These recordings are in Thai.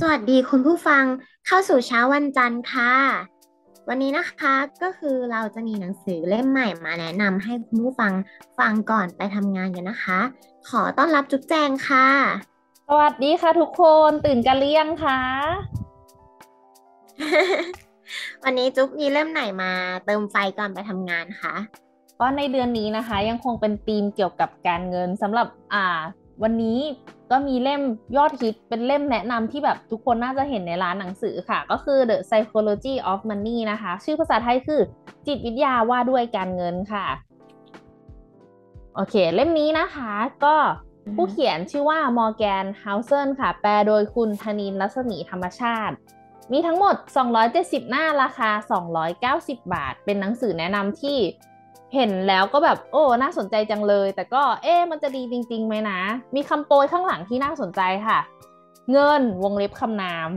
สวัสดีคุณผู้ฟังเข้าสู่เช้าวันจันทร์ค่ะ วันนี้นะคะก็คือเราจะมีหนังสือเล่มใหม่มาแนะนำให้คุณผู้ฟังฟังก่อนไปทำงานกันนะคะ ขอต้อนรับจุ๊บแจงค่ะ สวัสดีค่ะทุกคนตื่นกันหรือยังคะวันนี้จุ๊บมีเล่มไหนมาเติมไฟก่อนไปทำงานคะก็ในเดือนนี้นะคะ ยังคงเป็นธีมเกี่ยวกับการเงินสำหรับอ่า วันนี้ก็มีเล่มยอดฮิตเป็นเล่มแนะนำที่แบบทุกคนน่าจะเห็นในร้านหนังสือค่ะ ก็คือ The Psychology of Money นะคะ ชื่อภาษาไทยคือจิตวิทยาว่าด้วยการเงินค่ะ โอเค เล่มนี้นะคะก็ผู้เขียนชื่อว่ามอร์แกนเฮาเซนค่ะ แปลโดยคุณธนินรัศมีธรรมชาติ มีทั้งหมด 270 หน้าราคา 290 บาท เป็นหนังสือแนะนำที่ เห็นแล้วก็แบบโอ้น่าสนใจจังเลย แต่ก็เอ๊ะมันจะดีจริงๆไหมนะ มีคำโปรยข้างหลังที่น่าสนใจค่ะ เงินวงเล็บคำนาม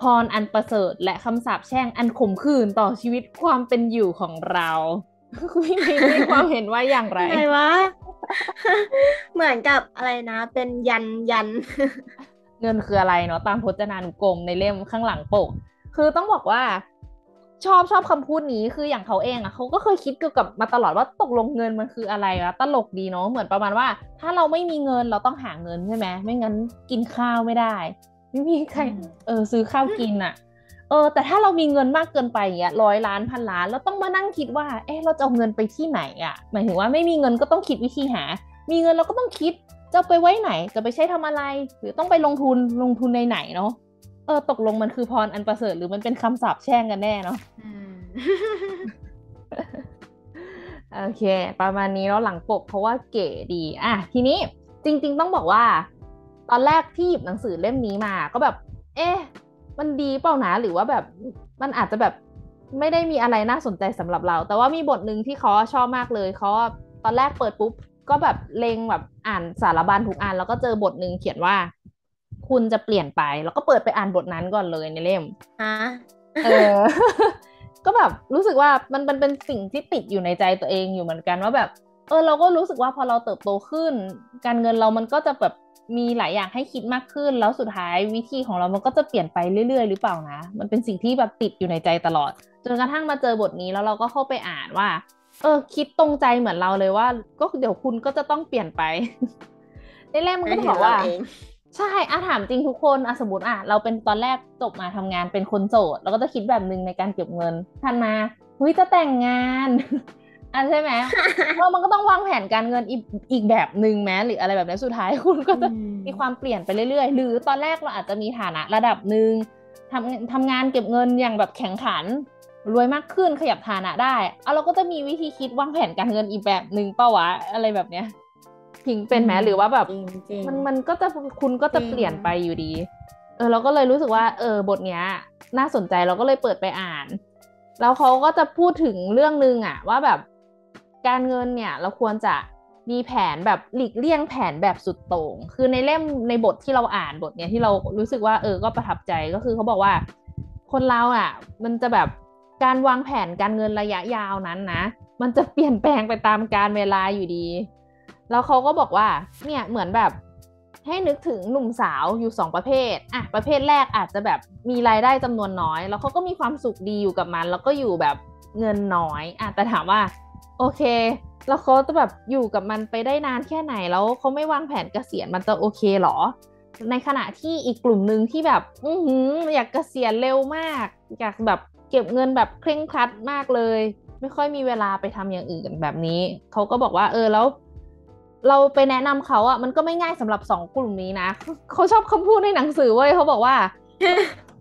พรอันประเสริฐและคำสาปแช่งอันขมขื่นต่อชีวิตความเป็นอยู่ของเราคุณพี่มีมีความเห็นว่าอย่างไรอะไรวะเหมือนกับอะไรนะ เป็นยันยัน เงินคืออะไรเนาะตามพจนานุกรมในเล่มข้างหลังปก คือต้องบอกว่า ชอบชอบคำพูดนี้คืออย่างเขาเองอะเขาก็เคยคิดเกี่ยวกับมาตลอดว่าตกลงเงินมันคืออะไรวะตลกดีเนาะเหมือนประมาณว่า ถ้าเราไม่มีเงินเราต้องหาเงินใช่ไหมไม่งั้นกินข้าวไม่ได้ ไม่มีใครอืมเออซื้อข้าวกินอะเออแต่ถ้าเรามีเงินมากเกินไปอย่างเงี้ยร้อยล้านพันล้านเราต้องมานั่งคิดว่า เอ๊ะเราจะเอาเงินไปที่ไหนอะหมายถึงว่าไม่มีเงินก็ต้องคิดวิธีหา มีเงินเราก็ต้องคิดจะเอาไปไว้ไหนจะไปใช้ทำอะไร หรือต้องไปลงทุนลงทุนในไหนเนาะ เออตกลงมันคือพรอันประเสริฐหรือมันเป็นคำสาปแช่งกันแน่เนาะโอเค ประมาณนี้แล้วหลังปกเพราะว่าเก๋ดี อะ ทีนี้จริง ๆ ต้องบอกว่า ตอนแรกที่หยิบหนังสือเล่มนี้มา ก็แบบ เอ๊ะ มันดีเปล่านะหรือว่าแบบมันอาจจะแบบไม่ได้มีอะไรน่าสนใจสำหรับเรา แต่ว่ามีบทหนึ่งที่เขาชอบมากเลยเขาตอนแรกเปิดปุ๊บ ก็แบบเลงแบบอ่านสารบัญทุกอันแล้วก็เจอบทหนึ่งเขียนว่า คุณจะเปลี่ยนไป แล้วก็เปิดไปอ่านบทนั้นก่อนเลยในเล่มฮะเออ ก็แบบรู้สึกว่ามันมันเป็นสิ่งที่ติดอยู่ในใจตัวเองอยู่เหมือนกันว่าแบบ เออเราก็รู้สึกว่าพอเราเติบโตขึ้น การเงินเรามันก็จะแบบมีหลายอย่างให้คิดมากขึ้น แล้วสุดท้ายวิธีของเรามันก็จะเปลี่ยนไปเรื่อยๆ หรือเปล่านะ มันเป็นสิ่งที่แบบติดอยู่ในใจตลอด จนกระทั่งมาเจอบทนี้แล้วเราก็เข้าไปอ่านว่า เออ คิดตรงใจเหมือนเราเลยว่า ก็เดี๋ยวคุณก็จะต้องเปลี่ยนไปในเล่มมันก็จะบอกว่าเอง ใช่อาถามจริงทุกคนอะสมมติอะเราเป็นตอนแรกจบมาทำงานเป็นคนโสดเราก็จะคิดแบบหนึ่งในการเก็บเงินทันมาเฮ้ยจะแต่งงานอะใช่ไหมว่ามันก็ต้องวางแผนการเงินอีกอีกแบบหนึ่งแม้หรืออะไรแบบนี้สุดท้ายคุณก็จะอืมมีความเปลี่ยนไปเรื่อยๆ หรือตอนแรกเราอาจจะมีฐานะระดับหนึ่งทำทำงานเก็บเงินอย่างแบบแข็งขัน รวยมากขึ้นขยับฐานะได้เอาเราก็จะมีวิธีคิดวางแผนการเงินอีกแบบหนึ่งเป้าวะอะไรแบบเนี้ย พิงเป็นไหมหรือว่าแบบจริงจริงมันมันก็จะคุณก็จะจริงเปลี่ยนไปอยู่ดี เออเราก็เลยรู้สึกว่า เออบทเนี้ย น่าสนใจเราก็เลยเปิดไปอ่าน แล้วเขาก็จะพูดถึงเรื่องนึงอะว่าแบบการเงินเนี่ยเราควรจะมีแผนแบบหลีกเลี่ยงแผนแบบสุดโต่ง คือในเล่มในบทที่เราอ่านบทเนี้ยที่เรารู้สึกว่าเออก็ประทับใจก็คือเขาบอกว่า คนเราอะ มันจะแบบการวางแผนการเงินระยะยาวนั้นนะ มันจะเปลี่ยนแปลงไปตามการเวลาอยู่ดี แล้วเขาก็บอกว่าเนี่ยเหมือนแบบให้นึกถึงหนุ่มสาวอยู่สองประเภท อะ ประเภทแรกอาจจะแบบมีรายได้จำนวนน้อย แล้วเขาก็มีความสุขดีอยู่กับมัน แล้วก็อยู่แบบเงินน้อย อะ แต่ถามว่า โอเค แล้วเขาจะแบบอยู่กับมันไปได้นานแค่ไหน แล้วเขาไม่วางแผนเกษียณมันจะโอเคเหรอ ในขณะที่อีกกลุ่มหนึ่งที่แบบ อือหืออยากเกษียณเร็วมาก อยากแบบเก็บเงินแบบเคร่งครัดมากเลย ไม่ค่อยมีเวลาไปทำอย่างอื่นแบบนี้ เขาก็บอกว่า เออ แล้ว เราไปแนะนำเขาอะมันก็ไม่ง่ายสำหรับสองกลุ่มนี้นะเขาชอบคำพูดในหนังสือเว้ยเขาบอกว่า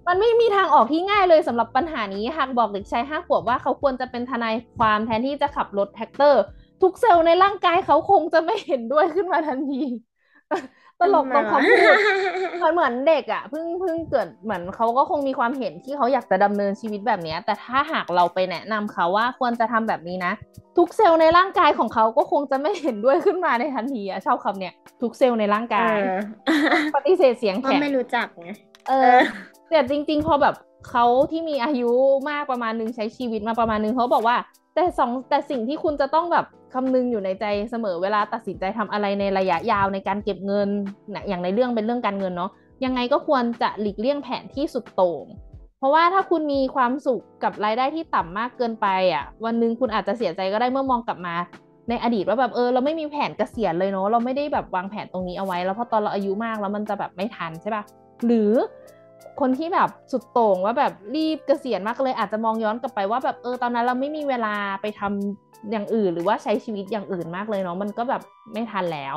มันไม่มีทางออกที่ง่ายเลยสำหรับปัญหานี้หากบอกเด็กชายห้าขวบว่าเขาควรจะเป็นทนายความแทนที่จะขับรถแทรกเตอร์ ทุกเซลล์ในร่างกายเขาคงจะไม่เห็นด้วยขึ้นมาทันที ตลกตรงคำพูดมันเหมือนเด็กอะเพิ่งเพิ่งเกิดเหมือนเขาก็คงมีความเห็นที่เขาอยากจะดำเนินชีวิตแบบนี้แต่ถ้าหากเราไปแนะนำเขาว่าควรจะทำแบบนี้นะ ทุกเซลล์ในร่างกายของเขาก็คงจะไม่เห็นด้วยขึ้นมาในทันทีอะชอบคำเนี้ยทุกเซลล์ในร่างกายปฏิเสธเสียงแข็งไม่รู้จักไงเออแต่จริง ๆ พอแบบเขาที่มีอายุมากประมาณนึงใช้ชีวิตมาประมาณนึงเขาบอกว่า แต่สองแต่สิ่งที่คุณจะต้องแบบ คำนึงอยู่ในใจเสมอเวลาตัดสินใจทำอะไรในระยะยาวในการเก็บเงินนะอย่างในเรื่องเป็นเรื่องการเงินเนาะยังไงก็ควรจะหลีกเลี่ยงแผนที่สุดโต่งเพราะว่าถ้าคุณมีความสุขกับรายได้ที่ต่ำมากเกินไปอะ วันนึงคุณอาจจะเสียใจก็ได้เมื่อมองกลับมา ในอดีตว่าแบบเออเราไม่มีแผนเกษียณเลยเนาะเราไม่ได้แบบวางแผนตรงนี้เอาไว้ แล้วพอตอนเราอายุมากแล้วมันจะแบบไม่ทันใช่ปะหรือ คนที่แบบสุดโต่งว่าแบบรีบเกษียณมากเลยอาจจะมองย้อนกลับไปว่าแบบเออตอนนั้นเราไม่มีเวลาไปทำอย่างอื่น หรือว่าใช้ชีวิตอย่างอื่นมากเลยเนาะมันก็แบบไม่ทันแล้ว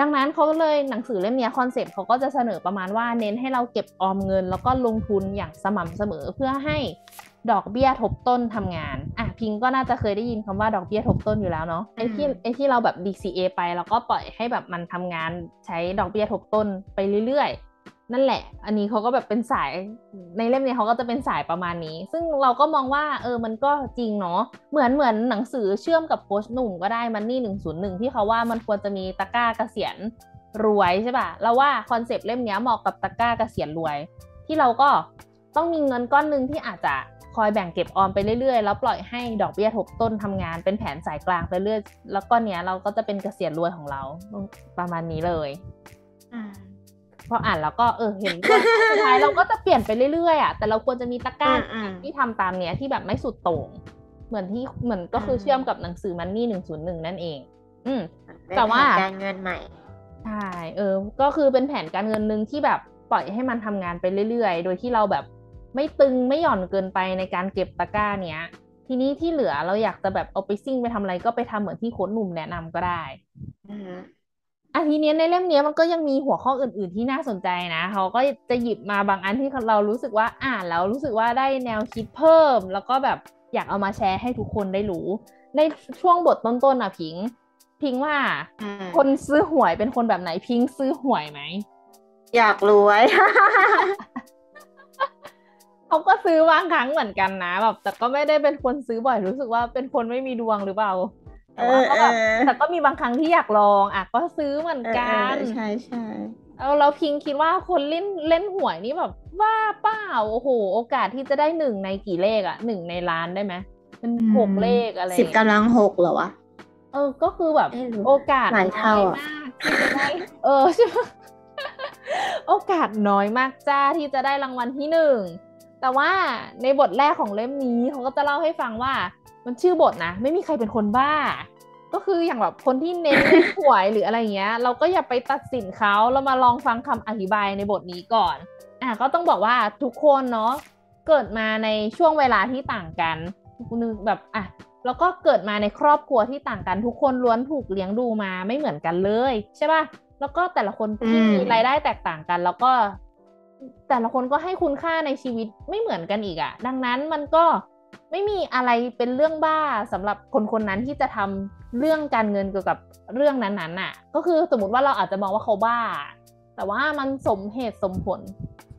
ดังนั้นเขาเลยหนังสือเล่มนี้คอนเซปต์เขาก็จะเสนอประมาณว่าเน้นให้เราเก็บออมเงิน แล้วก็ลงทุนอย่างสม่ำเสมอเพื่อให้ดอกเบี้ยทบต้นทำงาน อะพิงก็น่าจะเคยได้ยินคำว่าดอกเบี้ยทบต้นอยู่แล้วเนาะไอ้ที่ไอ้ที่เราแบบ DCA ไป แล้วก็ปล่อยให้แบบมันทำงานใช้ดอกเบี้ยทบต้นไปเรื่อย นั่นแหละ อันนี้เขาก็แบบเป็นสายในเล่มนี้เขาก็จะเป็นสายประมาณนี้ ซึ่งเราก็มองว่าเออมันก็จริงเนาะเหมือนเหมือนหนังสือเชื่อมกับโค้ชหนุ่มก็ได้มันนี่หนึ่งศูนย์หนึ่งที่เขาว่ามันควรจะมีตะกร้าเกษียณรวยใช่ป่ะเราว่าคอนเซปต์เล่มนี้เหมาะกับตะกร้าเกษียณรวย ที่เราก็ต้องมีเงินก้อนหนึ่งที่อาจจะคอยแบ่งเก็บออมไปเรื่อยๆ แล้วปล่อยให้ดอกเบี้ยทบต้นทำงานเป็นแผนสายกลางไปเรื่อย แล้วก็เนี้ยเราก็จะเป็นเกษียณรวยของเราประมาณนี้เลย พออ่านแล้วก็เออเห็นสุดท้ายเราก็จะเปลี่ยนไปเรื่อยๆอะแต่เราควรจะมีตะกร้าที่ทำตามเนี้ยที่แบบไม่สุดโต่งเหมือนที่เหมือนก็คือเชื่อมกับหนังสือมันนี่หนึ่งศูนย์หนึ่งนั่นเอง อืมแต่ว่าการเงินใหม่ใช่เออ ก็คือเป็นแผนการเงินหนึ่งที่แบบปล่อยให้มันทำงานไปเรื่อยๆ โดยที่เราแบบไม่ตึงไม่หย่อนเกินไปในการเก็บตะกร้าเนี้ย ทีนี้ที่เหลือเราอยากจะแบบเอาไปซิ่งไปทำอะไรก็ไปทำเหมือนที่โค้ชหนุ่มแนะนำก็ได้ อันทีนี้ในเล่มนี้มันก็ยังมีหัวข้ออื่น ๆที่น่าสนใจนะเขาก็จะหยิบมาบางอันที่เรารู้สึกว่าอ่านแล้วรู้สึกว่าได้แนวคิดเพิ่ม แล้วก็แบบอยากเอามาแชร์ให้ทุกคนได้รู้ ในช่วงบทต้นๆอะพิง พิงว่า คนซื้อหวยเป็นคนแบบไหนพิงซื้อหวยไหมอยากรวยเขาก็ซื้อบางครั้งเหมือนกันนะแบบแต่ก็ไม่ได้เป็นคนซื้อบ่อยรู้สึกว่าเป็นคนไม่มีดวงหรือเปล่า แต่ว่าก็แบบแต่ก็มีบางครั้งที่อยากลองอะก็ซื้อเหมือนกันใช่ใช่เอาเราพิงคิดว่าคนเล่นเล่นหวยนี่แบบว่าเปล่าโอ้โห โอกาสที่จะได้หนึ่งในกี่เลขอะหนึ่งในล้านได้ไหมเป็นหกเลขอะไรสิบกำลังหกเหรอวะเออก็คือแบบโอกาสหลายเท่ามากที่จะได้เออใช่ไหมโอกาสน้อยมากจ้าที่จะได้รางวัลที่หนึ่งแต่ว่าในบทแรกของเล่มนี้เขาก็จะเล่าให้ฟังว่า มันชื่อบทนะ ไม่มีใครเป็นคนบ้า ก็คืออย่างแบบคนที่เน้นหวยหรืออะไรเงี้ย เราก็อย่าไปตัดสินเขาเรามาลองฟังคำอธิบายในบทนี้ก่อนอะก็ต้องบอกว่าทุกคนเนาะเกิดมาในช่วงเวลาที่ต่างกันนึงแบบอะแล้วก็เกิดมาในครอบครัวที่ต่างกันทุกคนล้วนถูกเลี้ยงดูมาไม่เหมือนกันเลยใช่ป่ะแล้วก็แต่ละคนที่มีรายได้แตกต่างกัน แล้วก็ แต่ละคนก็ให้คุณค่าในชีวิตไม่เหมือนกันอีกอะดังนั้นมันก็ ไม่มีอะไรเป็นเรื่องบ้าสำหรับคนคนนั้นที่จะทำเรื่องการเงินเกี่ยวกับเรื่องนั้นๆน่ะ ก็คือสมมติว่าเราอาจจะมองว่าเขาบ้า แต่ว่ามันสมเหตุสมผล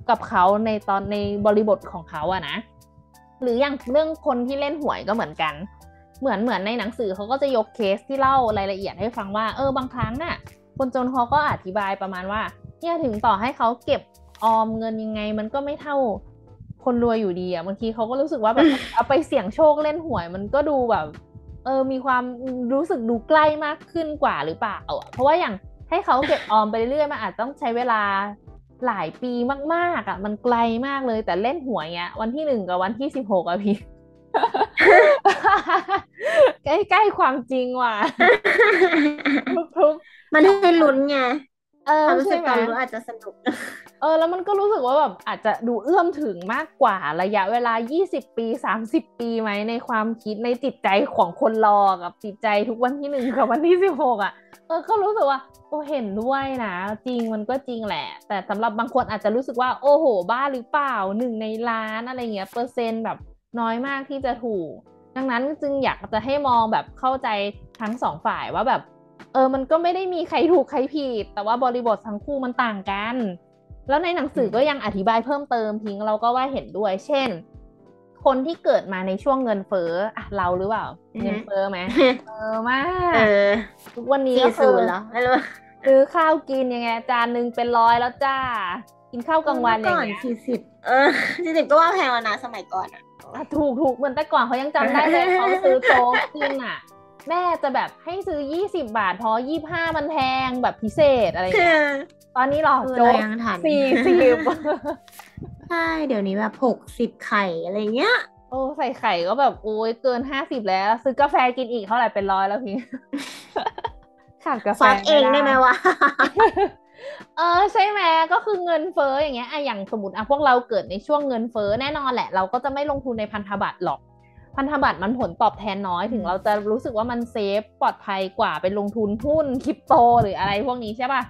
กับเขาในตอนในบริบทของเขาอะนะ หรืออย่างเรื่องคนที่เล่นหวยก็เหมือนกัน เหมือนเหมือนในหนังสือเขาก็จะยกเคสที่เล่ารายละเอียดให้ฟังว่าเออบางครั้งน่ะ คนจนเขาก็อธิบายประมาณว่าเนี่ยถึงต่อให้เขาเก็บออมเงินยังไงมันก็ไม่เท่า คนรวยอยู่ดีอะบางทีเขาก็รู้สึกว่าแบบเอาไปเสี่ยงโชคเล่นหวย มันก็ดูแบบ เออมีความรู้สึกดูใกล้มากขึ้นกว่าหรือเปล่าอะเพราะว่าอย่างให้เขาเก็บออมไปเรื่อยๆมันอาจต้องใช้เวลาหลายปีมากๆอะมันไกลมากเลย แต่เล่นหวยเนี้ย วันที่หนึ่งกับวันที่สิบหกอะพี่ใกล้ๆความจริงว่ะทุกๆมันให้ลุ้นไงเออความรู้สึกตอนรู้อาจจะสนุก เออแล้วมันก็รู้สึกว่าแบบอาจจะดูเอื้อมถึงมากกว่าระยะเวลา 20 ปี 30 ปีไหมในความคิดในจิตใจของคนรอกับจิตใจทุกวันที่หนึ่งกับวันที่สิบหกอะเออก็รู้สึกว่าโอ้เห็นด้วยนะจริงมันก็จริงแหละ แต่สำหรับบางคนอาจจะรู้สึกว่าโอ้โห บ้าหรือเปล่าหนึ่งในล้านอะไรเงี้ยเปอร์เซ็นต์แบบน้อยมากที่จะถูก ดังนั้นจึงอยากจะให้มองแบบเข้าใจทั้งสองฝ่ายว่าแบบเออมันก็ไม่ได้มีใครถูกใครผิด แต่ว่าบริบททั้งคู่มันต่างกัน แล้วในหนังสือก็ยังอธิบายเพิ่มเติมพิงเราก็ว่าเห็นด้วย เช่น คนที่เกิดมาในช่วงเงินเฟ้ออะเราหรือเปล่า เงินเฟ้อไหมเออมากเออทุกวันนี้สี่ก็ศูคืนอย์เหรอไม่รู้ซื้อข้าวกินยังไงจานหนึ่งเป็นร้อยแล้วจ้า กินข้าวกลางวันอก่ย่างอนเงี้ยสี่สิบเออสี่สิบก็ว่าแพงแล้วนะสมัยก่อนอะอะถูกถูกเหมือนแต่ก่อนเขายังจำได้เลยเขาซื้อโจ๊กกินอะ แม่จะแบบให้ซื้อยี่สิบาทเพราะยี่ห้ามันแพงแบบพิเศษอะไรอย่างเงี้ย ตอนนี้หรอเออโจ๊กเรายังทันสี่สิบใช่ เดี๋ยวนี้แบบหกสิบไข่อะไรเงี้ย โอ้ใส่ไข่ก็แบบโอ้ยเกินห้าสิบแล้ว ซื้อกาแฟกินอีกเท่าไหร่เป็นร้อยแล้วพี่ขาดกาแฟฟักเองได้ไหมวะเออใช่ไหมก็คือเงินเฟ้ออย่างเงี้ยอะอย่างสมมติอะพวกเราเกิดในช่วงเงินเฟ้อแน่นอนแหละ เราก็จะไม่ลงทุนในพันธบัตรหรอก พันธบัตรมันผลตอบแทนน้อยถึงเราจะรู้สึกว่ามันเซฟปลอดภัยกว่าไปลงทุนหุ้นคริปโตหรืออะไรพวกนี้ใช่ป่ะ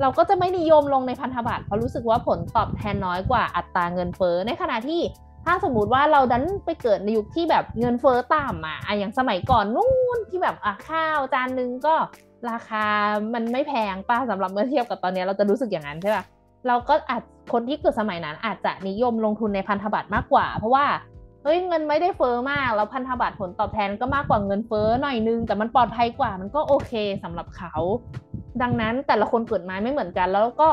เราก็จะไม่นิยมลงในพันธบัตรเพราะรู้สึกว่าผลตอบแทนน้อยกว่าอัตราเงินเฟ้อในขณะที่ถ้าสมมุติว่าเราดันไปเกิดในยุคที่แบบเงินเฟ้อต่ำอะออย่างสมัยก่อนนู่นที่แบบอะข้าวจานนึงก็ราคามันไม่แพงป้าสำหรับเมื่อเทียบกับตอนนี้เราจะรู้สึกอย่างนั้นใช่ปะเราก็อาจคนที่เกิดสมัยนั้น อาจจะนิยมลงทุนในพันธบัตรมากกว่า เพราะว่าเฮ้ยเงินไม่ได้เฟ้อมากแล้วพันธบัตรผลตอบแทนก็มากกว่าเงินเฟ้อหน่อยนึง แต่มันปลอดภัยกว่ามันก็โอเคสำหรับเขา ดังนั้นแต่ละคนเกิดมาไม่เหมือนกัน แล้วก็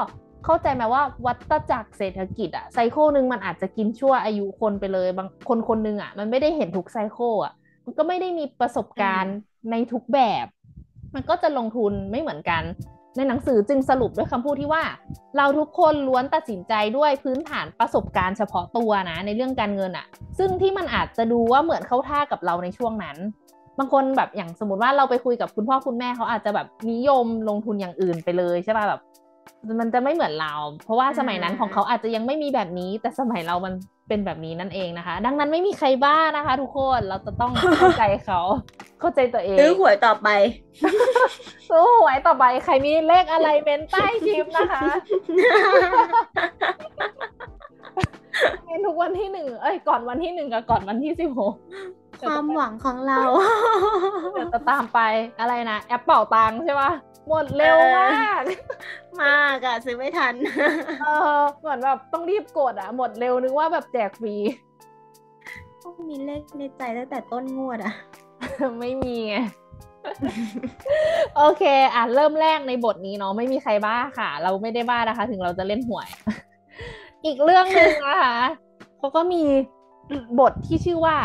เข้าใจไหมว่าวัฏจักรเศรษฐกิจอะไซโคลหนึ่งมันอาจจะกินชั่วอายุคนไปเลย บางคนคนหนึ่งอะมันไม่ได้เห็นทุกไซโคลอะมันก็ไม่ได้มีประสบการณ์ในทุกแบบ มันก็จะลงทุนไม่เหมือนกัน ในหนังสือจึงสรุปด้วยคำพูดที่ว่า เราทุกคนล้วนตัดสินใจด้วยพื้นฐานประสบการณ์เฉพาะตัวนะในเรื่องการเงินอะซึ่งที่มันอาจจะดูว่าเหมือนเข้าท่ากับเราในช่วงนั้น บางคนแบบอย่างสมมติว่าเราไปคุยกับคุณพ่อคุณแม่เขาอาจจะแบบนิยมลงทุนอย่างอื่นไปเลยใช่ป่ะแบบ มันจะไม่เหมือนเรา เพราะว่าสมัยนั้นของเขาอาจจะยังไม่มีแบบนี้ แต่สมัยเรามันเป็นแบบนี้นั่นเองนะคะ ดังนั้นไม่มีใครบ้านะคะ ทุกคนเราจะต้องเข้าใจเขาเข้าใจตัวเองซื้อหวยต่อไปสู้หวยต่อไป ใครมีเลขอะไรเมนใต้คลิปนะคะ เมนทุกวันที่หนึ่งเอ้ยก่อนวันที่หนึ่งกับก่อนวันที่สิบหกความหวังของเราเดี๋ยวจะตามไปอะไรนะแอปเป่าตังค์ใช่ปะหมดเร็วมาก มากอะซื้อไม่ทัน เออเหมือนแบบต้องรีบกดอะหมดเร็วนึกว่าแบบแจกฟรีต้องมีเลขในใจตั้งแต่ต้นงวดอะไม่มีไงโอเค อะเริ่มแรกในบทนี้เนาะไม่มีใครบ้าค่ะ เราไม่ได้บ้านะคะ ถึงเราจะเล่นหวย อีกเรื่องหนึ่งนะคะเขาก็มีบทที่ชื่อว่า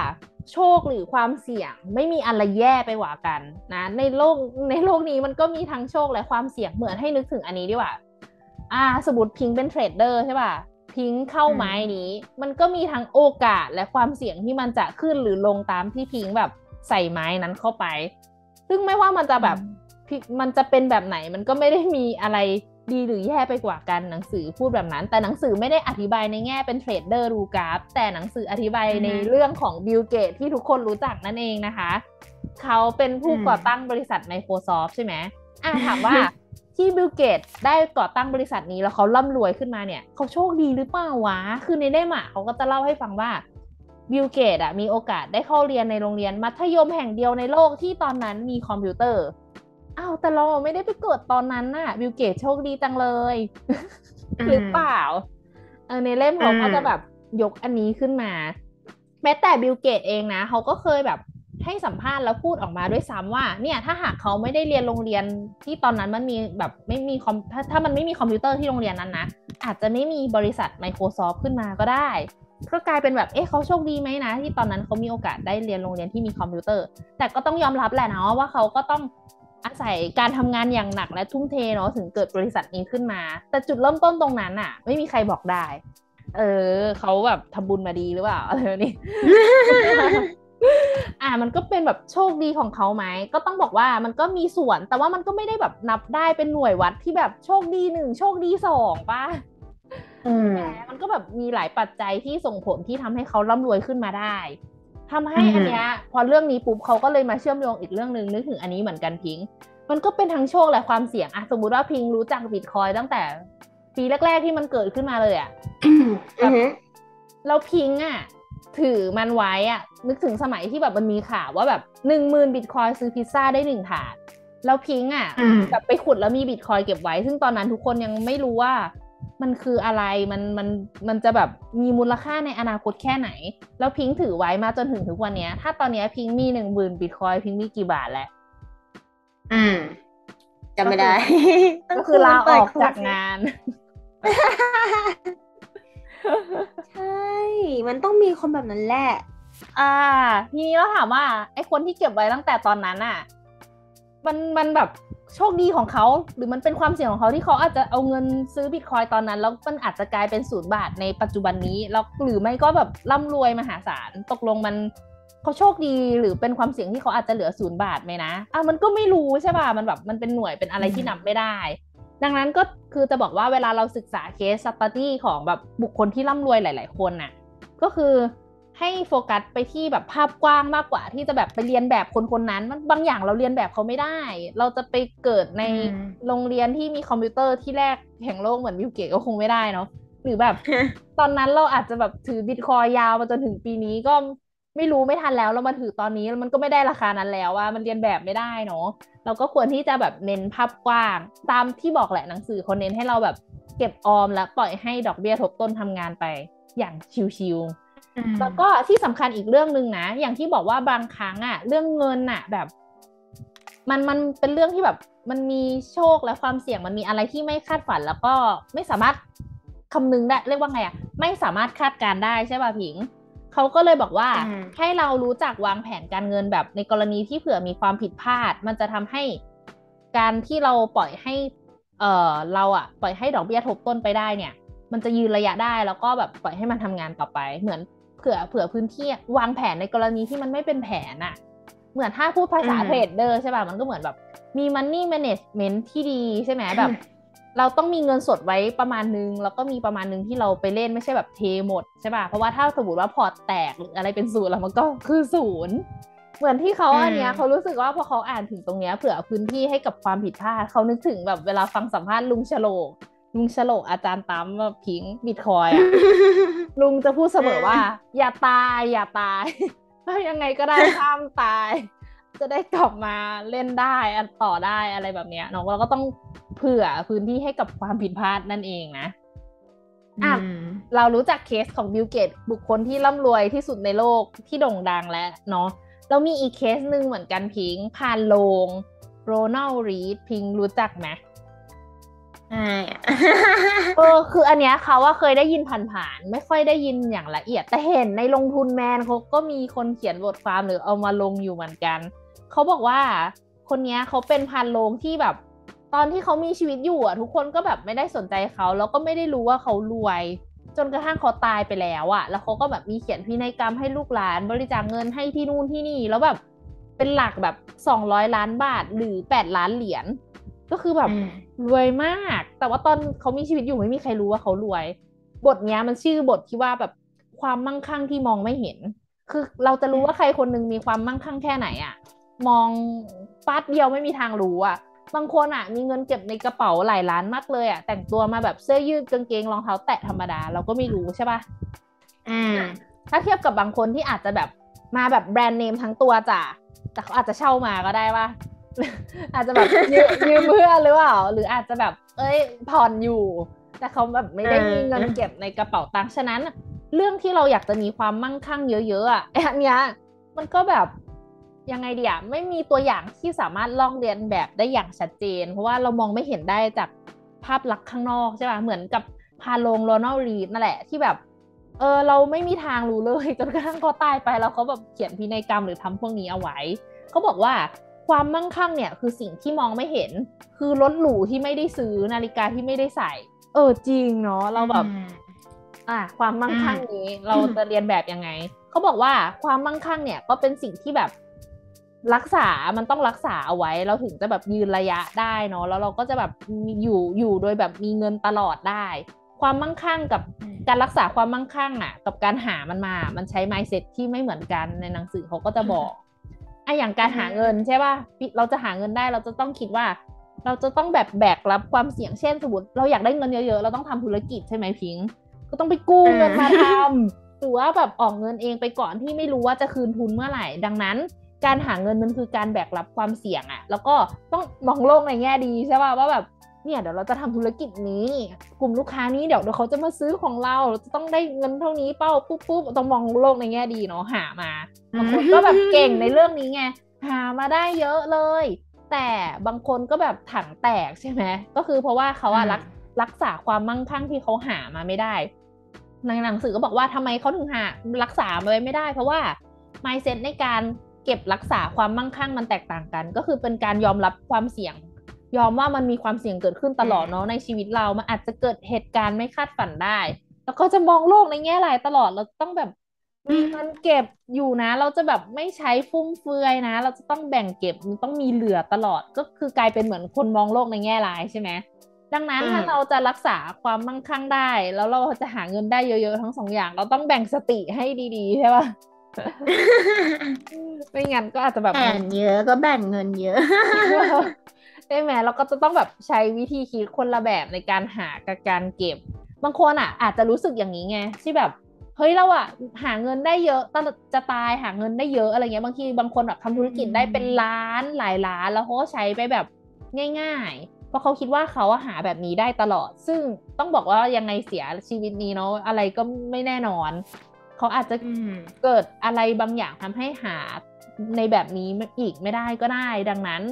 โชคหรือความเสี่ยง ไม่มีอะไรแย่ไปกว่ากันนะในโลกในโลกนี้มันก็มีทั้งโชคและความเสี่ยงเหมือนให้นึกถึงอันนี้ดีกว่า อ่า สมมติพิงเป็น trader ใช่ป่ะพิงเข้าไม้นี้ มันก็มีทั้งโอกาสและความเสี่ยงที่มันจะขึ้นหรือลงตามที่พิงแบบใส่ไม้นั้นเข้าไป ซึ่งไม่ว่ามันจะแบบมันจะเป็นแบบไหนมันก็ไม่ได้มีอะไร ดีหรือแย่ไปกว่ากันหนังสือพูดแบบนั้น แต่หนังสือไม่ได้อธิบายในแง่เป็น trader ดูกราฟแต่หนังสืออธิบายในเรื่องของบิลเกตส์ที่ทุกคนรู้จักนั่นเองนะคะ เขาเป็นผู้ก่อตั้งบริษัท Microsoft ใช่ไหมอะถามว่าที่บิลเกตส์ได้ก่อตั้งบริษัทนี้แล้วเขาร่ำรวยขึ้นมาเนี่ย เขาโชคดีหรือเปล่าวะ คือในเล่มอะเขาก็จะเล่าให้ฟังว่าบิลเกตส์อะมีโอกาสได้เข้าเรียนในโรงเรียนมัธยมแห่งเดียวในโลกที่ตอนนั้นมีคอมพิวเตอร์ อ้าวแต่เราไม่ได้ไปเกิดตอนนั้นน่ะบิลเกตส์โชคดีจังเลยอืมหรือเปล่าเออในเล่มเขาก็อืมจะแบบยกอันนี้ขึ้นมา แม้แต่บิลเกตส์เองนะเขาก็เคยแบบให้สัมภาษณ์แล้วพูดออกมาด้วยซ้ำว่า เนี่ยถ้าหากเขาไม่ได้เรียนโรงเรียนที่ตอนนั้นมันมีแบบไม่มีคอมถ้าถ้ามันไม่มีคอมพิวเตอร์ที่โรงเรียนนั้นนะอาจจะไม่มีบริษัท Microsoft ขึ้นมาก็ได้ก็กลายเป็นแบบ เอ๊ะเขาโชคดีไหมนะ ที่ตอนนั้นเขามีโอกาสได้เรียนโรงเรียนที่มีคอมพิวเตอร์ แต่ก็ต้องยอมรับแหละนะว่าเขาก็ต้อง อาศัยการทำงานอย่างหนักและทุ่มเทเนาะถึงเกิดบริษัทนี้ขึ้นมา แต่จุดเริ่มต้นตรงนั้นอะไม่มีใครบอกได้ เออเขาแบบทำบุญมาดีหรือเปล่าอะไรแบบนี้อ่ามันก็เป็นแบบโชคดีของเขาไหมก็ต้องบอกว่ามันก็มีส่วน แต่ว่ามันก็ไม่ได้แบบนับได้เป็นหน่วยวัดที่แบบโชคดีหนึ่งโชคดีสองป่ะอืมแต่มันก็แบบมีหลายปัจจัยที่ส่งผลที่ทำให้เขาร่ำรวยขึ้นมาได้ ทำให้อืมอันเนี้ยพอเรื่องนี้ปุ๊บเขาก็เลยมาเชื่อมโยงอีกเรื่องหนึ่งนึกถึงอันนี้เหมือนกันพิงค์มันก็เป็นทั้งโชคและความเสี่ยงอะสมมุติว่าพิงค์รู้จักบิตคอยตั้งแต่ปีแรก ๆที่มันเกิดขึ้นมาเลยอะอือหือแล้วพิงค์อะถือมันไว้อะนึกถึงสมัยที่แบบมันมีข่าวว่าแบบหนึ่งหมื่นบิตคอยซื้อพิซซ่าได้หนึ่งถาดแล้วพิงอะอืมแบบไปขุดแล้วมีบิตคอยเก็บไว้ ซึ่งตอนนั้นทุกคนยังไม่รู้ว่า มันคืออะไรมันมันมันจะแบบมีมูลค่าในอนาคตแค่ไหน แล้วพิงถือไว้มาจนถึงทุกวันเนี้ยถ้าตอนเนี้ยพิงมีหนึ่งหมื่นบิตคอยพิงมีกี่บาทแล้วอืมจำไม่ได้ก็คือลาออกจากงาน ใช่ มันต้องมีคนแบบนั้นแหละ อ่า ทีนี้เราถามว่า ไอ้คนที่เก็บไว้ตั้งแต่ตอนนั้นอะ มันมันแบบ โชคดีของเขาหรือมันเป็นความเสี่ยงของเขาที่เขาอาจจะเอาเงินซื้อบิตคอยตอนนั้น แล้วมันอาจจะกลายเป็นศูนย์บาทในปัจจุบันนี้แล้วหรือไม่ก็แบบร่ำรวยมหาศาลตกลงมันเขาโชคดีหรือเป็นความเสี่ยงที่เขาอาจจะเหลือศูนย์บาทไหมนะอะมันก็ไม่รู้ใช่ป่ะมันแบบมันเป็นหน่วยเป็นอะไรที่นับไม่ได้ ดังนั้นก็คือจะบอกว่าเวลาเราศึกษา case study ของแบบบุคคลที่ร่ำรวยหลาย ๆ คนน่ะก็คือ ให้โฟกัสไปที่แบบภาพกว้างมากกว่า ที่จะแบบไปเลียนแบบคนคนนั้น มันบางอย่างเราเลียนแบบเขาไม่ได้ เราจะไปเกิดในอืมโรงเรียนที่มีคอมพิวเตอร์ที่แรกแห่งโลกเหมือนบิลเกตส์ก็คงไม่ได้เนาะหรือแบบตอนนั้นเราอาจจะแบบถือบิตคอยยาวมาจนถึงปีนี้ก็ไม่รู้ไม่ทันแล้วเรามาถือตอนนี้มันก็ไม่ได้ราคานั้นแล้วว่ามันเรียนแบบไม่ได้เนาะเราก็ควรที่จะแบบเน้นภาพกว้าง ตามที่บอกแหละหนังสือเขาเน้นให้เราแบบเก็บออมและปล่อยให้ดอกเบี้ยทบต้นทำงานไปอย่างชิวๆ แล้วก็ที่สำคัญอีกเรื่องหนึ่งนะ อย่างที่บอกว่าบางครั้งอะเรื่องเงินอะแบบ มันมันเป็นเรื่องที่แบบมันมีโชคและความเสี่ยงมันมีอะไรที่ไม่คาดฝันแล้วก็ไม่สามารถคำนึงได้เรียกว่าไงอะไม่สามารถคาดการณ์ได้ใช่ป่ะผิงเขาก็เลยบอกว่าอืมให้เรารู้จักวางแผนการเงินแบบในกรณีที่เผื่อมีความผิดพลาด มันจะทำให้การที่เราปล่อยให้ เออเราอะปล่อยให้ดอกเบี้ยทบต้นไปได้เนี่ย มันจะยืนระยะได้แล้วก็แบบปล่อยให้มันทำงานต่อไป เหมือน เผื่อเผื่อพื้นที่วางแผนในกรณีที่มันไม่เป็นแผนอะเหมือนถ้าพูดภาษาอืมเทรดเดอร์ใช่ป่ะมันก็เหมือนแบบมี money management ที่ดีใช่ไหมแบบ เราต้องมีเงินสดไว้ประมาณนึง แล้วก็มีประมาณนึงที่เราไปเล่นไม่ใช่แบบเทหมดใช่ป่ะเพราะว่าถ้าสมมติว่าพอร์ตแตกหรืออะไรเป็นศูนย์แล้วมันก็คือศูนย์เหมือนที่เขาอืมอันเนี้ยเขารู้สึกว่าพอเขาอ่านถึงตรงเนี้ยเผื่อพื้นที่ให้กับความผิดพลาดเขานึกถึงแบบเวลาฟังสัมภาษณ์ลุงฉลก ลุงฉลกอาจารย์ตั้มแบบพิงบิตคอยอะลุงจะพูดเสมอว่า อย่าตายอย่าตายยังไงก็ได้ห้ามตาย จะได้กลับมาเล่นได้อันต่อได้อะไรแบบเนี้ยเนาะเราก็ต้องเผื่อพื้นที่ให้กับความผิดพลาดนั่นเองนะอะอืมเรารู้จักเคสของบิลเกตส์บุคคลที่ร่ำรวยที่สุดในโลกที่โด่งดังแล้วเนาะเรามีอีกเคสหนึ่งเหมือนกันพิงภารโรงโรนัลด์ รีดพิงรู้จักไหม ใช่เออคืออันเนี้ยเขาว่าเคยได้ยินผ่านๆไม่ค่อยได้ยินอย่างละเอียด แต่เห็นในลงทุนแมนเขาก็มีคนเขียนบทความหรือเอามาลงอยู่เหมือนกัน เขาบอกว่าคนเนี้ยเขาเป็นพันโลงที่แบบ ตอนที่เขามีชีวิตอยู่อะ ทุกคนก็แบบไม่ได้สนใจเขาแล้วก็ไม่ได้รู้ว่าเขารวย จนกระทั่งเขาตายไปแล้วอะ แล้วเขาก็แบบมีเขียนพินัยกรรมให้ลูกหลาน บริจาคเงินให้ที่นู่นที่นี่แล้วแบบเป็นหลักแบบสองร้อยล้านบาทหรือแปดล้านเหรียญ ก็คือแบบอืมรวยมาก แต่ว่าตอนเขามีชีวิตอยู่ไม่มีใครรู้ว่าเขารวย บทเนี้ยมันชื่อบทที่ว่าแบบความมั่งคั่งที่มองไม่เห็น คือเราจะรู้ว่าใครคนหนึงมีความมั่งคั่งแค่ไหนอะมองปัดเดียวไม่มีทางรู้อะบางคนอะมีเงินเก็บในกระเป๋าหลายล้านมากเลยอะแต่งตัวมาแบบเสื้อยืดกางเกงรองเท้าแตะธรรมดา เราก็ไม่รู้ใช่ปะอืมถ้าเทียบกับบางคนที่อาจจะแบบมาแบบแบรนด์เนมทั้งตัวจ้ะแต่เขาอาจจะเช่ามาก็ได้ว่า อาจจะแบบยืมเพื่อนหรือเปล่าหรืออาจจะแบบ เอ้ยผ่อนอยู่ แต่เขาแบบไม่ได้มีเงินเก็บในกระเป๋าตังค์ฉะนั้น เรื่องที่เราอยากจะมีความมั่งคั่งเยอะๆอะอันเนี้ยมันก็แบบยังไงดีอะไม่มีตัวอย่างที่สามารถลอกเรียนแบบได้อย่างชัดเจน เพราะว่าเรามองไม่เห็นได้จากภาพลักษณ์ข้างนอกใช่ป่ะเหมือนกับพาโลงโรนัลรีดนั่นแหละที่แบบเออเราไม่มีทางรู้เลยจนกระทั่งเขาตายไปแล้วเขาแบบเขียนพินัยกรรมหรือทำพวกนี้เอาไว้ เขาบอกว่า ความมั่งคั่งเนี่ยคือสิ่งที่มองไม่เห็น คือรถหรูที่ไม่ได้ซื้อนาฬิกาที่ไม่ได้ใส่ เออจริงเนาะเราแบบอะความมั่งคั่งนี้เราจะเรียนแบบยังไงเขาบอกว่าความมั่งคั่งเนี่ยก็เป็นสิ่งที่แบบรักษา มันต้องรักษาเอาไว้ เราถึงจะแบบยืนระยะได้เนาะ แล้วเราก็จะแบบมีอยู่ อยู่โดยแบบมีเงินตลอดได้ ความมั่งคั่งกับอืมการรักษาความมั่งคั่งอะ กับการหามันมา มันใช้ mindset ที่ไม่เหมือนกัน ในหนังสือเขาก็จะบอก อะอย่างการหาเงินใช่ป่ะเราจะหาเงินได้เราจะต้องคิดว่า เราจะต้องแบบแบกรับความเสี่ยงเช่นสมมติเราอยากได้เงินเยอะๆ เราต้องทำธุรกิจใช่ไหมพิงค์ก็ต้องไปกู้เงินมาทำหรือว่าแบบออกเงินเองไปก่อนที่ไม่รู้ว่าจะคืนทุนเมื่อไหร่ ดังนั้น การหาเงินมันคือการแบกรับความเสี่ยงอะแล้วก็ต้องมองโลกในแง่ดีใช่ป่ะว่าแบบ เนี่ยเดี๋ยวเราจะทำธุรกิจนี้ กลุ่มลูกค้านี้เดี๋ยวเดี๋ยวเขาจะมาซื้อของเราเราจะต้องได้เงินเท่านี้เป้าปุ๊บปุ๊บต้องมองโลกในแง่ดีเนาะหามาบางคนก็แบบเก่งในเรื่องนี้ไงหามาได้เยอะเลย แต่บางคนก็แบบถังแตกใช่ไหมก็คือเพราะว่าเขาอะรักรักษาความมั่งคั่งที่เขาหามาไม่ได้ในหนังสือก็บอกว่าทำไมเขาถึงหารักษาไว้ไม่ได้ เพราะว่า mindset ในการเก็บรักษาความมั่งคั่งมันแตกต่างกัน ก็คือเป็นการยอมรับความเสี่ยง ยอมว่ามันมีความเสี่ยงเกิดขึ้นตลอดเนาะในชีวิตเรามันอาจจะเกิดเหตุการณ์ไม่คาดฝันได้ แล้วก็จะมองโลกในแง่ร้ายตลอดเราต้องแบบมีเงินเก็บอยู่นะ เราจะแบบไม่ใช้ฟุ่มเฟือยนะ เราจะต้องแบ่งเก็บมันต้องมีเหลือตลอดก็คือกลายเป็นเหมือนคนมองโลกในแง่ร้ายใช่ไหมดังนั้นถ้าเราจะรักษาความมั่งคั่งได้ แล้วเราจะหาเงินได้เยอะๆทั้งสองอย่าง เราต้องแบ่งสติให้ดีๆใช่ปะไม่งั้นก็อาจจะแบบแบ่งเยอะก็แบ่งเงินเยอะใช่ไหมเราก็จะต้องแบบใช้วิธีคิดคนละแบบในการหากับการเก็บ บางคนอะ อาจจะรู้สึกอย่างนี้ไงที่แบบเฮ้ยเราอะหาเงินได้เยอะตจะตายหาเงินได้เยอะอะไรเงี้ยบางทีบางคนแบบทำธุรกิจได้เป็นล้านหลายล้าน แล้วเขาก็ใช้ไปแบบง่าย ๆ เพราะเขาคิดว่าเขาหาแบบนี้ได้ตลอด ซึ่งต้องบอกว่ายังไงเสียชีวิตนี้เนาะอะไรก็ไม่แน่นอน เขาอาจจะเกิดอะไรบางอย่างทำให้หาในแบบนี้อีกไม่ได้ก็ได้ ดังนั้น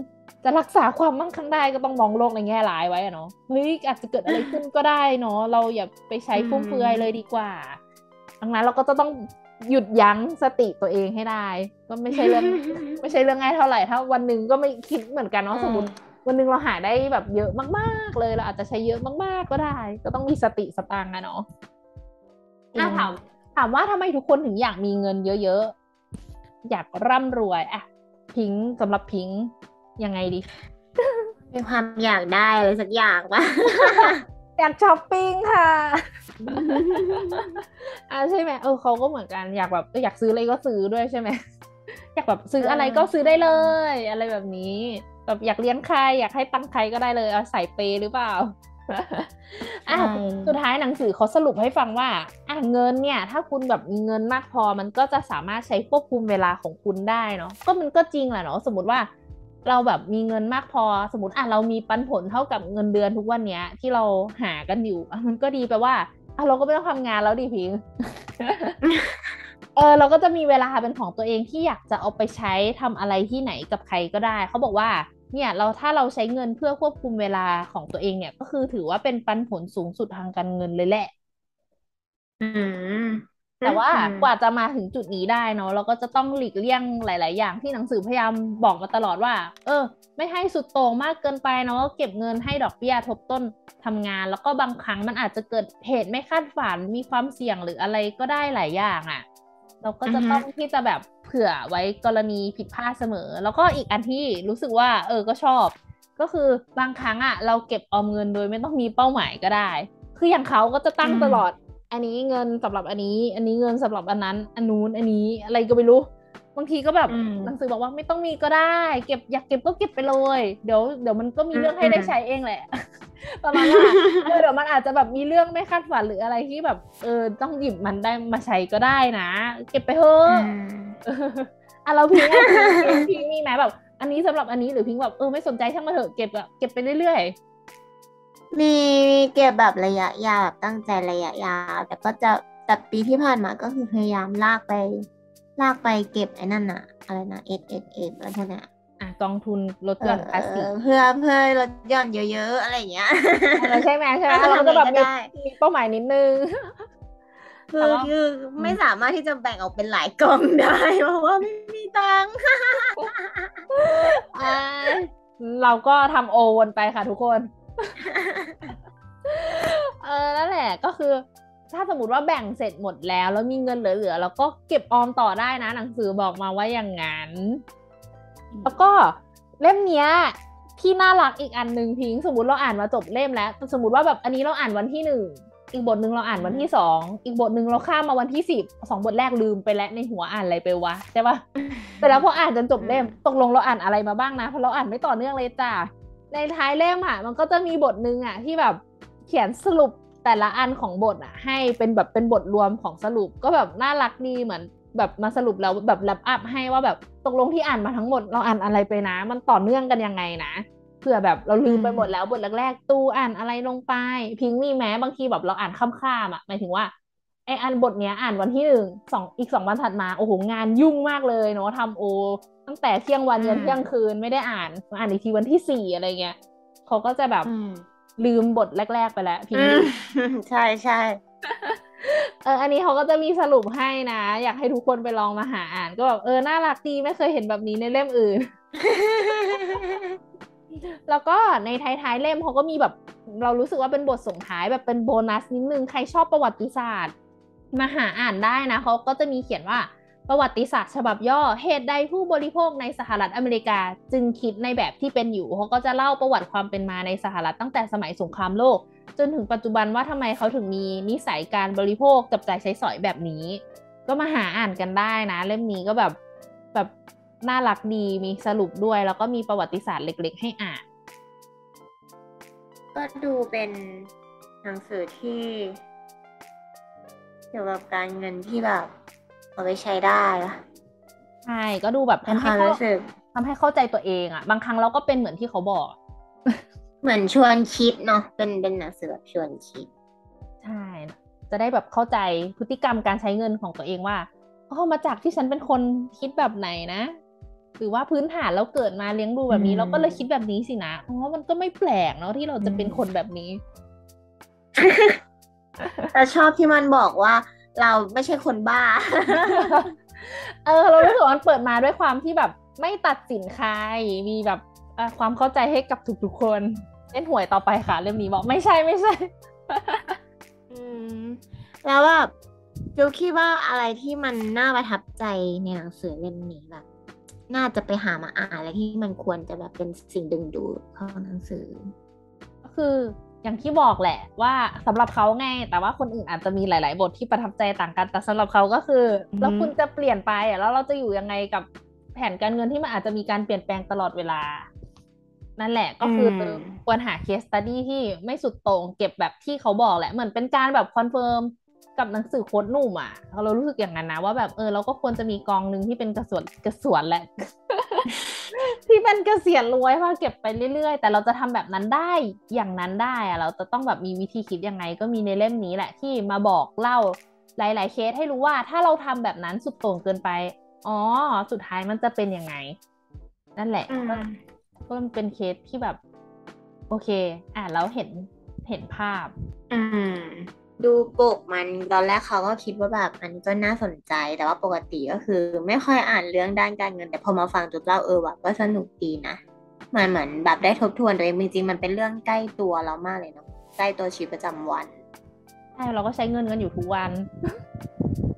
จะรักษาความมั่งคั่งได้ก็ต้องมองโลกในแง่ร้ายไว้อะเนาะเฮ้ยอาจจะเกิดอะไรขึ้นก็ได้เนาะเราอย่าไปใช้ฟุ่มเฟือยเลยดีกว่าดังนั้นเราก็จะต้องหยุดยั้งสติตัวเองให้ได้ ก็ไม่ใช่เรื่องไม่ใช่เรื่องง่ายเท่าไหร่ถ้าวันหนึ่งก็ไม่คิดเหมือนกันเนาะสมมติวันหนึ่งเราหาได้แบบเยอะมากๆเลยเราอาจจะใช้เยอะมากๆก็ได้ ก็ต้องมีสติสตางค์อะเนาะถ้าถามถามว่าทำไมทุกคนถึงอยากมีเงินเยอะๆอยากร่ำรวยอะพิงสำหรับพิง ยังไงดี มีความอยากได้อะไรสักอย่างปะอยากช้อปปิ้งค่ะ อ่าใช่ไหมเออเขาก็เหมือนกันอยากแบบอยากซื้ออะไรก็ซื้อด้วยใช่ไหมอยากแบบซื้ออะไรก็ซื้อได้เลย อะไรแบบนี้แบบอยากเลี้ยงใครอยากให้ตังใครก็ได้เลยเอาใส่เปหรือเปล่าอะสุดท้ายหนังสือเขาสรุปให้ฟังว่าอะเงินเนี่ย ถ้าคุณแบบมีเงินมากพอมันก็จะสามารถใช้ควบคุมเวลาของคุณได้เนาะก็มันก็จริงแหละเนาะสมมติว่า เราแบบมีเงินมากพอสมมติอะเรามีปันผลเท่ากับเงินเดือนทุกวันเนี้ย ที่เราหากันอยู่มันก็ดีแปลว่าอะเราก็ไม่ต้องทำงานแล้วดิพิงเออเราก็จะมีเวลาเป็นของตัวเองที่อยากจะเอาไปใช้ทำอะไรที่ไหนกับใครก็ได้ เขาบอกว่าเนี่ยเราถ้าเราใช้เงินเพื่อควบคุมเวลาของตัวเองเนี่ยก็คือถือว่าเป็นปันผลสูงสุดทางการเงินเลยแหละ อืม แต่ว่ากว่าจะมาถึงจุดนี้ได้เนาะเราก็จะต้องหลีกเลี่ยงหลาย ๆ อย่างที่หนังสือพยายามบอกมาตลอดว่า เออ ไม่ให้สุดโต่งมากเกินไปเนาะเก็บเงินให้ดอกเบี้ยทบต้นทำงาน แล้วก็บางครั้งมันอาจจะเกิดเหตุไม่คาดฝันมีความเสี่ยงหรืออะไรก็ได้หลายอย่างอะ่ะ เราก็จะต้องที่จะแบบเผื่อไว้กรณีผิดพลาดเสมอ แล้วก็อีกอันที่รู้สึกว่า เออก็ชอบ ก็คือบางครั้งอะ่ะ เราเก็บออมเงินโดยไม่ต้องมีเป้าหมายก็ได้ คืออย่างเขาก็จะตั้งตลอด อันนี้เงินสำหรับอันนี้ อันนี้เงินสำหรับอันนั้น อันนู้นอันนี้อะไรก็ไม่รู้ บางทีก็แบบหนังสือบอกว่าไม่ต้องมีก็ได้ เก็บอยากเก็บก็เก็บไปเลย เดี๋ยวเดี๋ยวมันก็มีเรื่องให้ได้ใช้เองแหละประมาณว่าเดี๋ยวมันอาจจะแบบมีเรื่องไม่คาดฝันหรืออะไรที่แบบ เออต้องหยิบมันได้มาใช้ก็ได้นะ เก็บไปเถอะอะเราพิงพิงมีไหมแบบ อันนี้สำหรับอันนี้หรือพิงแบบเออไม่สนใจช่างมาเถอะเก็บแบบเก็บไปเรื่อย มีเก็บแบบระยะยาวแบบตั้งใจระยะยาวแต่ก็จะแต่ปีที่ผ่านมาก็คือพยายามลากไป ลากไปเก็บไอ้นั่นอะอะไรนะเอสเอสเอสอะไรพวกนี้อะกองทุนลดหย่อนภาษีเพื่อเพื่อลดหย่อนเยอะๆอะไรอย่างเงี้ยใช่ไหมใช่ไหมเราก็แบบมีเป้าหมายนิดนึงคือคือไม่สามารถที่จะแบ่งออกเป็นหลายกองได้ เพราะว่าไม่มีตังค์เราก็ทำโอวนไปค่ะทุกคน เออนั่นแหละก็คือ ถ้าสมมติว่าแบ่งเสร็จหมดแล้ว แล้วมีเงินเหลือๆแล้วก็เก็บออมต่อได้นะ หนังสือบอกมาว่าอย่างนั้น แล้วก็เล่มเนี้ยที่น่ารักอีกอันหนึ่งพิง สมมติเราอ่านมาจบเล่มแล้ว สมมติว่าแบบอันนี้เราอ่านวันที่หนึ่งอีกบทหนึ่งเราอ่านวันที่สองอีกบทหนึ่งเราข้ามมาวันที่สิบสองบทแรกลืมไปแล้วในหัวอ่านอะไรไปวะใช่ปะแต่แล้วพออ่านจนจบเล่มตกลงเราอ่านอะไรมาบ้างนะเพราะเราอ่านไม่ต่อเนื่องเลยจ้า ในท้ายเล่มอะ มันก็จะมีบทหนึ่งอะ ที่แบบเขียนสรุปแต่ละอันของบทอะ ให้เป็นแบบเป็นบทรวมของสรุปก็แบบน่ารักดีเหมือนแบบมาสรุปแล้วแบบแลปอัพให้ว่าแบบตกลงที่อ่านมาทั้งหมดเราอ่านอะไรไปนะ มันต่อเนื่องกันยังไงนะเผื่อแบบเราลืมไปหมดแล้วบทแรกๆ ตู้อ่านอะไรลงไป พิงมีแม้บางทีแบบเราอ่านข้ามๆอะหมายถึงว่า ไออันบทเนี้ยอ่านวันที่หนึ่งสองอีกสองวันถัดมาโอ้โหงานยุ่งมากเลยเนาะทำโอ ตั้งแต่เที่ยงวันยันเที่ยงคืนไม่ได้อ่านมาอ่านอีกทีวันที่สี่อะไรเงี้ยเขาก็จะแบบลืมบทแรก ๆ ไปแล้วพิงใช่ใช่เอออันนี้เขาก็จะมีสรุปให้นะ อยากให้ทุกคนไปลองมาหาอ่าน ก็แบบเออน่ารักดีไม่เคยเห็นแบบนี้ในเล่มอื่น แล้วก็ในท้ายๆเล่มเขาก็มีแบบ เรารู้สึกว่าเป็นบทส่งท้ายแบบเป็นโบนัสนิดนึงใครชอบประวัติศาสตร์ มาหาอ่านได้นะเขาก็จะมีเขียนว่าประวัติศาสตร์ฉบับย่อเหตุใดผู้บริโภคในสหรัฐอเมริกา จึงคิดในแบบที่เป็นอยู่เขาก็จะเล่าประวัติความเป็นมาในสหรัฐตั้งแต่สมัยสงครามโลก จนถึงปัจจุบันว่าทำไมเขาถึงมีนิสัยการบริโภคจับจ่ายใช้สอยแบบนี้ ก็มาหาอ่านกันได้นะ เล่มนี้ก็แบบแบบน่ารักดีมีสรุปด้วย แล้วก็มีประวัติศาสตร์เล็ก ๆ ให้อ่าน ก็ดูเป็นหนังสือที่ เกี่ยวกับการเงินที่แบบเอาไปใช้ได้อะใช่ก็ดูแบบทำให้เขาทำให้เข้าใจตัวเองอะบางครั้งเราก็เป็นเหมือนที่เขาบอก เหมือนชวนคิดเนาะเป็นเป็นหนังสือแบบชวนคิดใช่จะได้แบบเข้าใจพฤติกรรมการใช้เงินของตัวเองว่าอ๋อมาจากที่ฉันเป็นคนคิดแบบไหนนะหรือว่าพื้นฐานเราเกิดมาเลี้ยงดูแบบนี้ เราก็เลยคิดแบบนี้สินะ อ๋อ มันก็ไม่แปลกเนาะที่เราจะเป็นคนแบบนี้ แต่ชอบที่มันบอกว่าเราไม่ใช่คนบ้า เออ เรารู้สึกว่ามันเปิดมาด้วยความที่แบบไม่ตัดสินใคร มีแบบความเข้าใจให้กับทุกๆคนเล่นหวยต่อไปค่ะ เรื่องนี้บอกไม่ใช่ไม่ใช่แล้วแบบจูคิดว่าอะไรที่มันน่าประทับใจในหนังสือเล่มนี้แบบ น่าจะไปหามาอ่านอะไรที่มันควรจะแบบเป็นสิ่งดึงดูดของหนังสือ ก็คือ อย่างที่บอกแหละว่าสำหรับเขาไง แต่ว่าคนอื่นอาจจะมีหลาย ๆ บทที่ประทับใจต่างกัน แต่สำหรับเขาก็คือ แล้วคุณจะเปลี่ยนไปอะแล้วเราจะอยู่ยังไงกับแผนการเงินที่มันอาจจะมีการเปลี่ยนแปลงตลอดเวลา นั่นแหละก็คือควรหา case study ที่ไม่สุดโต่งเก็บแบบที่เขาบอกแหละ เหมือนเป็นการแบบ confirm กับหนังสือโค้ดหนุ่มอะเรารู้สึกอย่างนั้นนะว่าแบบเออเราก็ควรจะมีกองหนึ่งที่เป็นกระสวนกระสวนแหละ ที่เป็นเกษียณรวยมาเก็บไปเรื่อยๆ แต่เราจะทำแบบนั้นได้อย่างนั้นได้อะเราจะต้องแบบมีวิธีคิดยังไงก็มีในเล่มนี้แหละที่มาบอกเล่าหลาย ๆ เคสให้รู้ว่าถ้าเราทำแบบนั้นสุดโต่งเกินไป อ๋อ สุดท้ายมันจะเป็นยังไง นั่นแหละก็มันเป็นเคสที่แบบ โอเค อ่านแล้วเห็นเห็นภาพ อืม ดูปกมันตอนแรกเขาก็คิดว่าแบบอันนี้ก็น่าสนใจแต่ว่าปกติก็คือ ไม่ค่อยอ่านเรื่องด้านการเงิน แต่พอมาฟังจุดเล่าเออว่ะก็สนุกดีนะมันเหมือนแบบได้ทบทวนตัวเองจริงๆมันเป็นเรื่องใกล้ตัวเรามากเลยเนาะใกล้ตัวชีวิตประจำวันใช่เราก็ใช้เงินกันอยู่ทุกวัน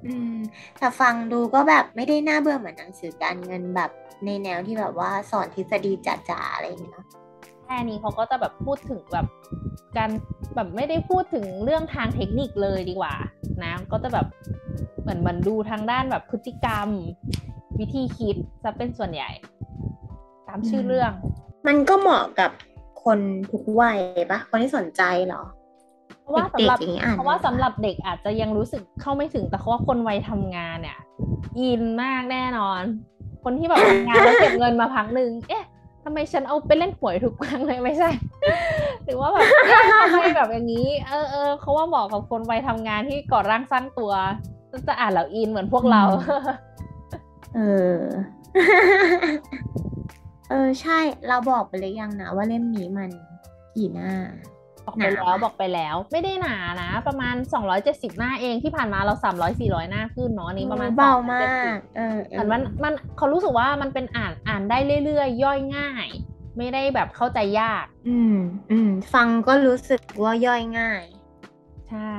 อืมแต่ฟังดูก็แบบไม่ได้น่าเบื่อเหมือนหนังสือการเงินแบบในแนวที่แบบว่าสอนทฤษฎีจ๋าๆอะไรอย่างเงี้ยแค่นี้เขาก็จะแบบพูดถึงแบบการแบบไม่ได้พูดถึงเรื่องทางเทคนิคเลยดีกว่า นะ ก็จะแบบเหมือนมันดูทางด้านแบบพฤติกรรม วิธีคิดจะเป็นส่วนใหญ่ ตามชื่อเรื่อง มันก็เหมาะกับคนทุกวัยปะคนที่สนใจเหรอเพราะว่าสำหรับเพราะว่าสำหรับเด็กอาจจะยังรู้สึกเข้าไม่ถึงแต่เขาว่าคนวัยทำงานเนี่ยอินมากแน่นอน คนที่แบบทำงานแล้วเก็บเงินมาพักหนึ่งเอ๊ะ ทำไมฉันเอาไปเล่นหวยทุกครั้งเลยไม่ใช่ หรือว่าแบบทำไมแบบอย่างนี้ เออเออเขาว่าเหมาะกับคนวัยทำงานที่ก่อร่างสร้างตัว จะอ่านแล้วอินเหมือนพวกเรา เออ เออใช่ เราบอกไปเลยยังนะว่าเล่มนี้มันกี่หน้า บอกไปแล้วบอกไปแล้ว ไม่ได้หนานะ ประมาณสองร้อยเจ็ดสิบหน้าเองที่ผ่านมาเราสามร้อยสี่ร้อยหน้าขึ้นเนาะนี้ประมาณเบามากเออแต่มันมันเขารู้สึกว่ามันเป็นอ่านอ่านได้เรื่อยๆ ย่อยง่าย ไม่ได้แบบเข้าใจยาก อืมอืมฟังก็รู้สึกว่าย่อยง่าย ใช่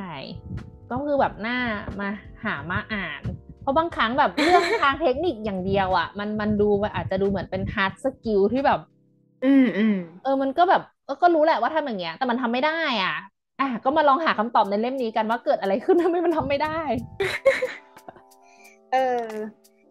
ก็คือแบบน่ามาหามาอ่าน เพราะบางครั้งแบบเรื่องทางเทคนิคอย่างเดียวอะ่ะ มันมันดูอาจจะดูเหมือนเป็น hard skill ที่แบบ อืมอืมเออมันก็แบบ ก็รู้แหละว่าทำอย่างเงี้ย แต่มันทำไม่ได้อะ อะ ก็มาลองหาคำตอบในเล่มนี้กันว่าเกิดอะไรขึ้นทำไมมันทำไม่ได้ เออ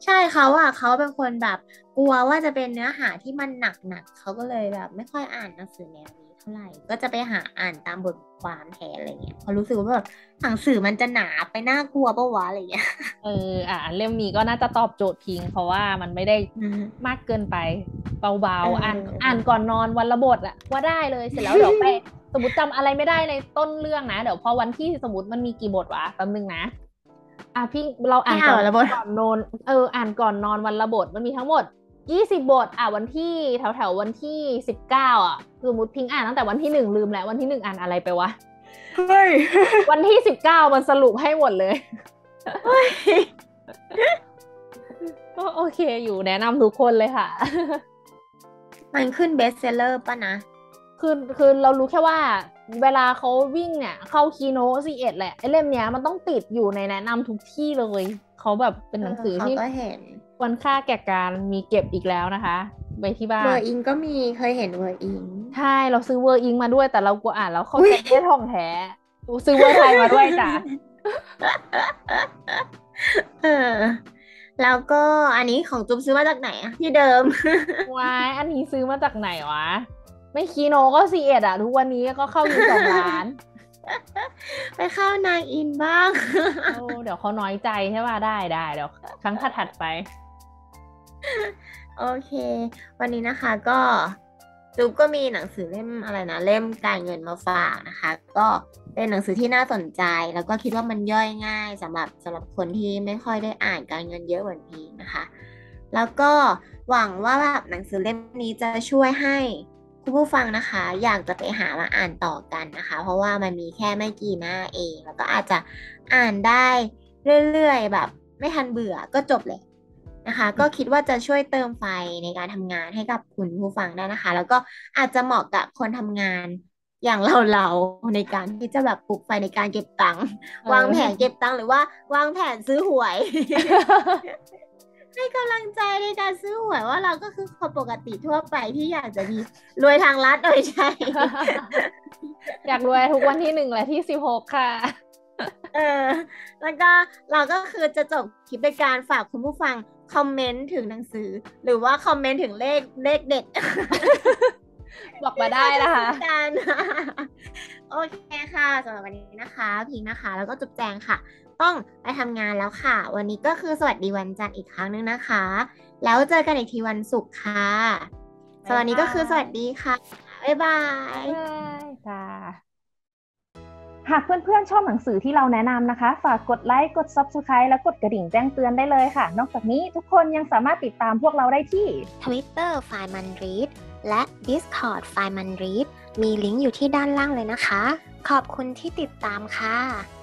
ใช่เขาอะเขาเป็นคนแบบกลัวว่าจะเป็นเนื้อหาที่มันหนักหนักเขาก็เลยแบบ ไม่ค่อยอ่านหนังสือแนวนี้ เท่าไหร่ ก็จะไปหาอ่านตามบทความแทนอะไรเงี้ยเพราะรู้สึกว่าแบบหนังสือมันจะหนาไปน่ากลัวปะวะอะไรเงี้ย เออ อ่านเล่มนี้ก็น่าจะตอบโจทย์พิง เพราะว่ามันไม่ได้อืมมากเกินไป เบาเออๆอ่านเอออ่านก่อนนอนวันละบทอะว่าได้เลยเสร็จแล้วเดี๋ยวไปสมมติจำอะไรไม่ได้ในต้นเรื่องนะ เดี๋ยวพอวันที่สมมติมันมีกี่บทวะแป๊บนึงนะอะพี่เราอ่านให้ก่อ่าอนนวันละบทก่อนนอน เออ อ่านก่อนนอนวันละบทมันมีทั้งหมด ยี่สิบบทอะวันที่แถวแถวๆวันที่สิบเก้าอะสมมติพิงอ่านตั้งแต่วันที่หนึ่งลืมแล้ววันที่หนึ่งอ่านอะไรไปวะเฮ้ยวันที่สิบเก้ามันสรุปให้หมดเลยก็โอเคอยู่แนะนำทุกคนเลยค่ะ มันขึ้น best seller ป่ะนะคือคือเรารู้แค่ว่า เวลาเขาวิ่งเนี่ย เข้าคิโนะ ซีเอ็ดแหละไอ้เล่มเนี้ยมันต้องติดอยู่ในแนะนำทุกที่เลย เขาแบบเป็นหนังสือเขาที่ก็เห็น ควรค่าแก่การมีเก็บอีกแล้วนะคะ ไปที่บ้าเวอนร์อิงก็มีเคยเห็นเวอร์อิงใช่เราซื้อเวอร์อิงมาด้วยแต่เรากลัวอ่านแล้วเข้าอุ๊ใจยไม่ท่องแท้ซื้อเวอร์ไทยมาด้วยจ้ะเออแล้วก็อันนี้ของจุ๊บซื้อมาจากไหนอะที่เดิมว้ายอันนี้ซื้อมาจากไหนวะ ไม่คีโนก็ซีเอ็ดอะทุกวันนี้ก็เข้าอยู่สองล้าน ไปเข้านายอินบ้างโอ้เดี๋ยวเขาน้อยใจใช่ป่ะได้ได้เดี๋ยวครั้งถัดๆไป โอเค วันนี้นะคะก็จุ๊บก็มีหนังสือเล่มอะไรนะ เล่มการเงินมาฝากนะคะ ก็เป็นหนังสือที่น่าสนใจ แล้วก็คิดว่ามันย่อยง่ายสำหรับสำหรับคนที่ไม่ค่อยได้อ่านการเงินเยอะเหมือนพีนะคะ แล้วก็หวังว่าแบบหนังสือเล่มนี้จะช่วยให้คุณผู้ฟังนะคะ อยากจะไปหามาอ่านต่อกันนะคะ เพราะว่ามันมีแค่ไม่กี่หน้าเอง แล้วก็อาจจะอ่านได้เรื่อยๆแบบ ไม่ทันเบื่อก็จบเลย นะคะ ก็คิดว่าจะช่วยเติมไฟในการทำงานให้กับคุณผู้ฟังได้นะคะ แล้วก็อาจจะเหมาะกับคนทำงานอย่างเราๆในการที่จะแบบปลุกไฟในการเก็บตังค์เออวางแผนเก็บตังค์หรือว่าวางแผนซื้อหวย ให้กำลังใจในการซื้อหวยว่าเราก็คือคนปกติทั่วไปที่อยากจะมีรวยทางลัดโดยใช่ อยากรวยทุกวันที่หนึ่งและที่สิบหกค่ะเออแล้วก็เราก็คือจะจบคลิปด้วยการฝากคุณผู้ฟัง คอมเมนต์ถึงหนังสือ หรือว่าคอมเมนต์ถึงเลขเลขเด็ดบอกมาได้นะคะกันโอเคค่ะสำหรับวันนี้นะคะ พิงค์นะคะ แล้วก็จุ๊บแจงค่ะ ต้องไปทำงานแล้วค่ะ วันนี้ก็คือสวัสดีวันจันทร์อีกครั้งหนึงนะคะ แล้วเจอกันอีกทีวันศุกร์ค่ะสำหรับวันนี้ก็คือสวัสดีค่ะ บ๊ายบายค่ะ หากเพื่อนๆ ชอบหนังสือที่เราแนะนำนะคะ ฝากกดไลค์ กด Subscribe และกดกระดิ่งแจ้งเตือนได้เลยค่ะ นอกจากนี้ทุกคนยังสามารถติดตามพวกเราได้ที่ Twitter f i m a n r e a d และ Discord f i m a n r e a d มีลิงก์อยู่ที่ด้านล่างเลยนะคะ ขอบคุณที่ติดตามค่ะ